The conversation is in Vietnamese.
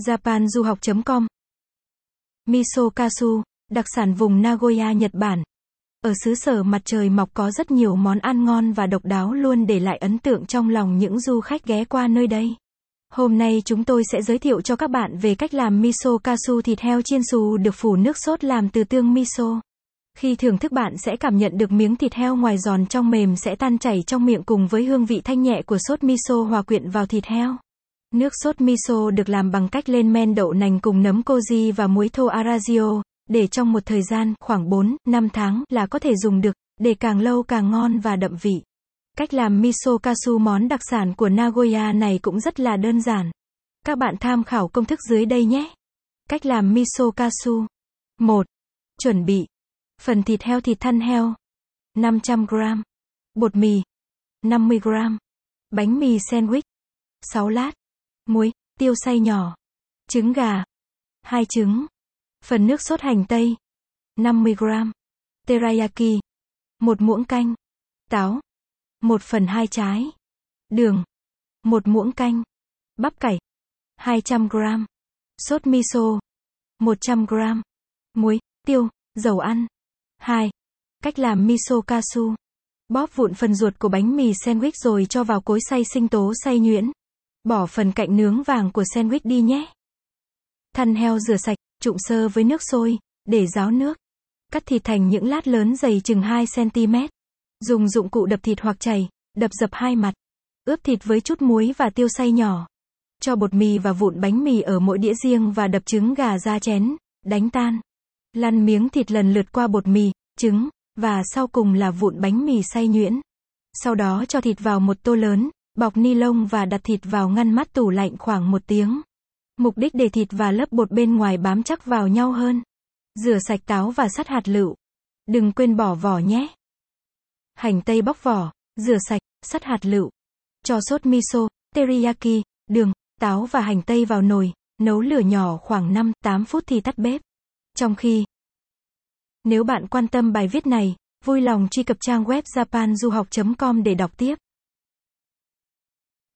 japanduhoc.com Miso Kasu, đặc sản vùng Nagoya, Nhật Bản. Ở xứ sở mặt trời mọc có rất nhiều món ăn ngon và độc đáo luôn để lại ấn tượng trong lòng những du khách ghé qua nơi đây. Hôm nay chúng tôi sẽ giới thiệu cho các bạn về cách làm miso kasu thịt heo chiên xù được phủ nước sốt làm từ tương miso. Khi thưởng thức bạn sẽ cảm nhận được miếng thịt heo ngoài giòn trong mềm sẽ tan chảy trong miệng cùng với hương vị thanh nhẹ của sốt miso hòa quyện vào thịt heo. Nước sốt miso được làm bằng cách lên men đậu nành cùng nấm koji và muối thô aragio để trong một thời gian khoảng 4, 5 tháng là có thể dùng được, để càng lâu càng ngon và đậm vị. Cách làm miso kasu món đặc sản của Nagoya này cũng rất là đơn giản. Các bạn tham khảo công thức dưới đây nhé. Cách làm miso kasu. 1. Chuẩn bị. Phần thịt heo thịt thăn heo. 500g. Bột mì. 50g. Bánh mì sandwich. 6 lát. Muối, tiêu xay nhỏ. Trứng gà. hai trứng. Phần nước sốt hành tây. 50g. Teriyaki. một muỗng canh. Táo. 1 phần 2 trái. Đường. một muỗng canh. Bắp cải. 200g. Sốt miso. 100g. Muối, tiêu, dầu ăn. 2. Cách làm miso casu. Bóp vụn phần ruột của bánh mì sandwich rồi cho vào cối xay sinh tố xay nhuyễn. Bỏ phần cạnh nướng vàng của sandwich đi nhé. Thăn heo rửa sạch, trụng sơ với nước sôi, để ráo nước. Cắt thịt thành những lát lớn dày chừng 2cm. Dùng dụng cụ đập thịt hoặc chày, đập dập hai mặt. Ướp thịt với chút muối và tiêu xay nhỏ. Cho bột mì và vụn bánh mì ở mỗi đĩa riêng và đập trứng gà ra chén, đánh tan. Lăn miếng thịt lần lượt qua bột mì, trứng, và sau cùng là vụn bánh mì xay nhuyễn. Sau đó cho thịt vào một tô lớn, bọc ni lông và đặt thịt vào ngăn mát tủ lạnh khoảng một tiếng. Mục đích để thịt và lớp bột bên ngoài bám chắc vào nhau hơn. Rửa sạch táo và sắt hạt lựu. Đừng quên bỏ vỏ nhé. Hành tây bóc vỏ, rửa sạch, sắt hạt lựu. Cho sốt miso, teriyaki, đường, táo và hành tây vào nồi, nấu lửa nhỏ khoảng 5-8 phút thì tắt bếp. Trong khi, nếu bạn quan tâm bài viết này, vui lòng truy cập trang web japanduhoc.com để đọc tiếp.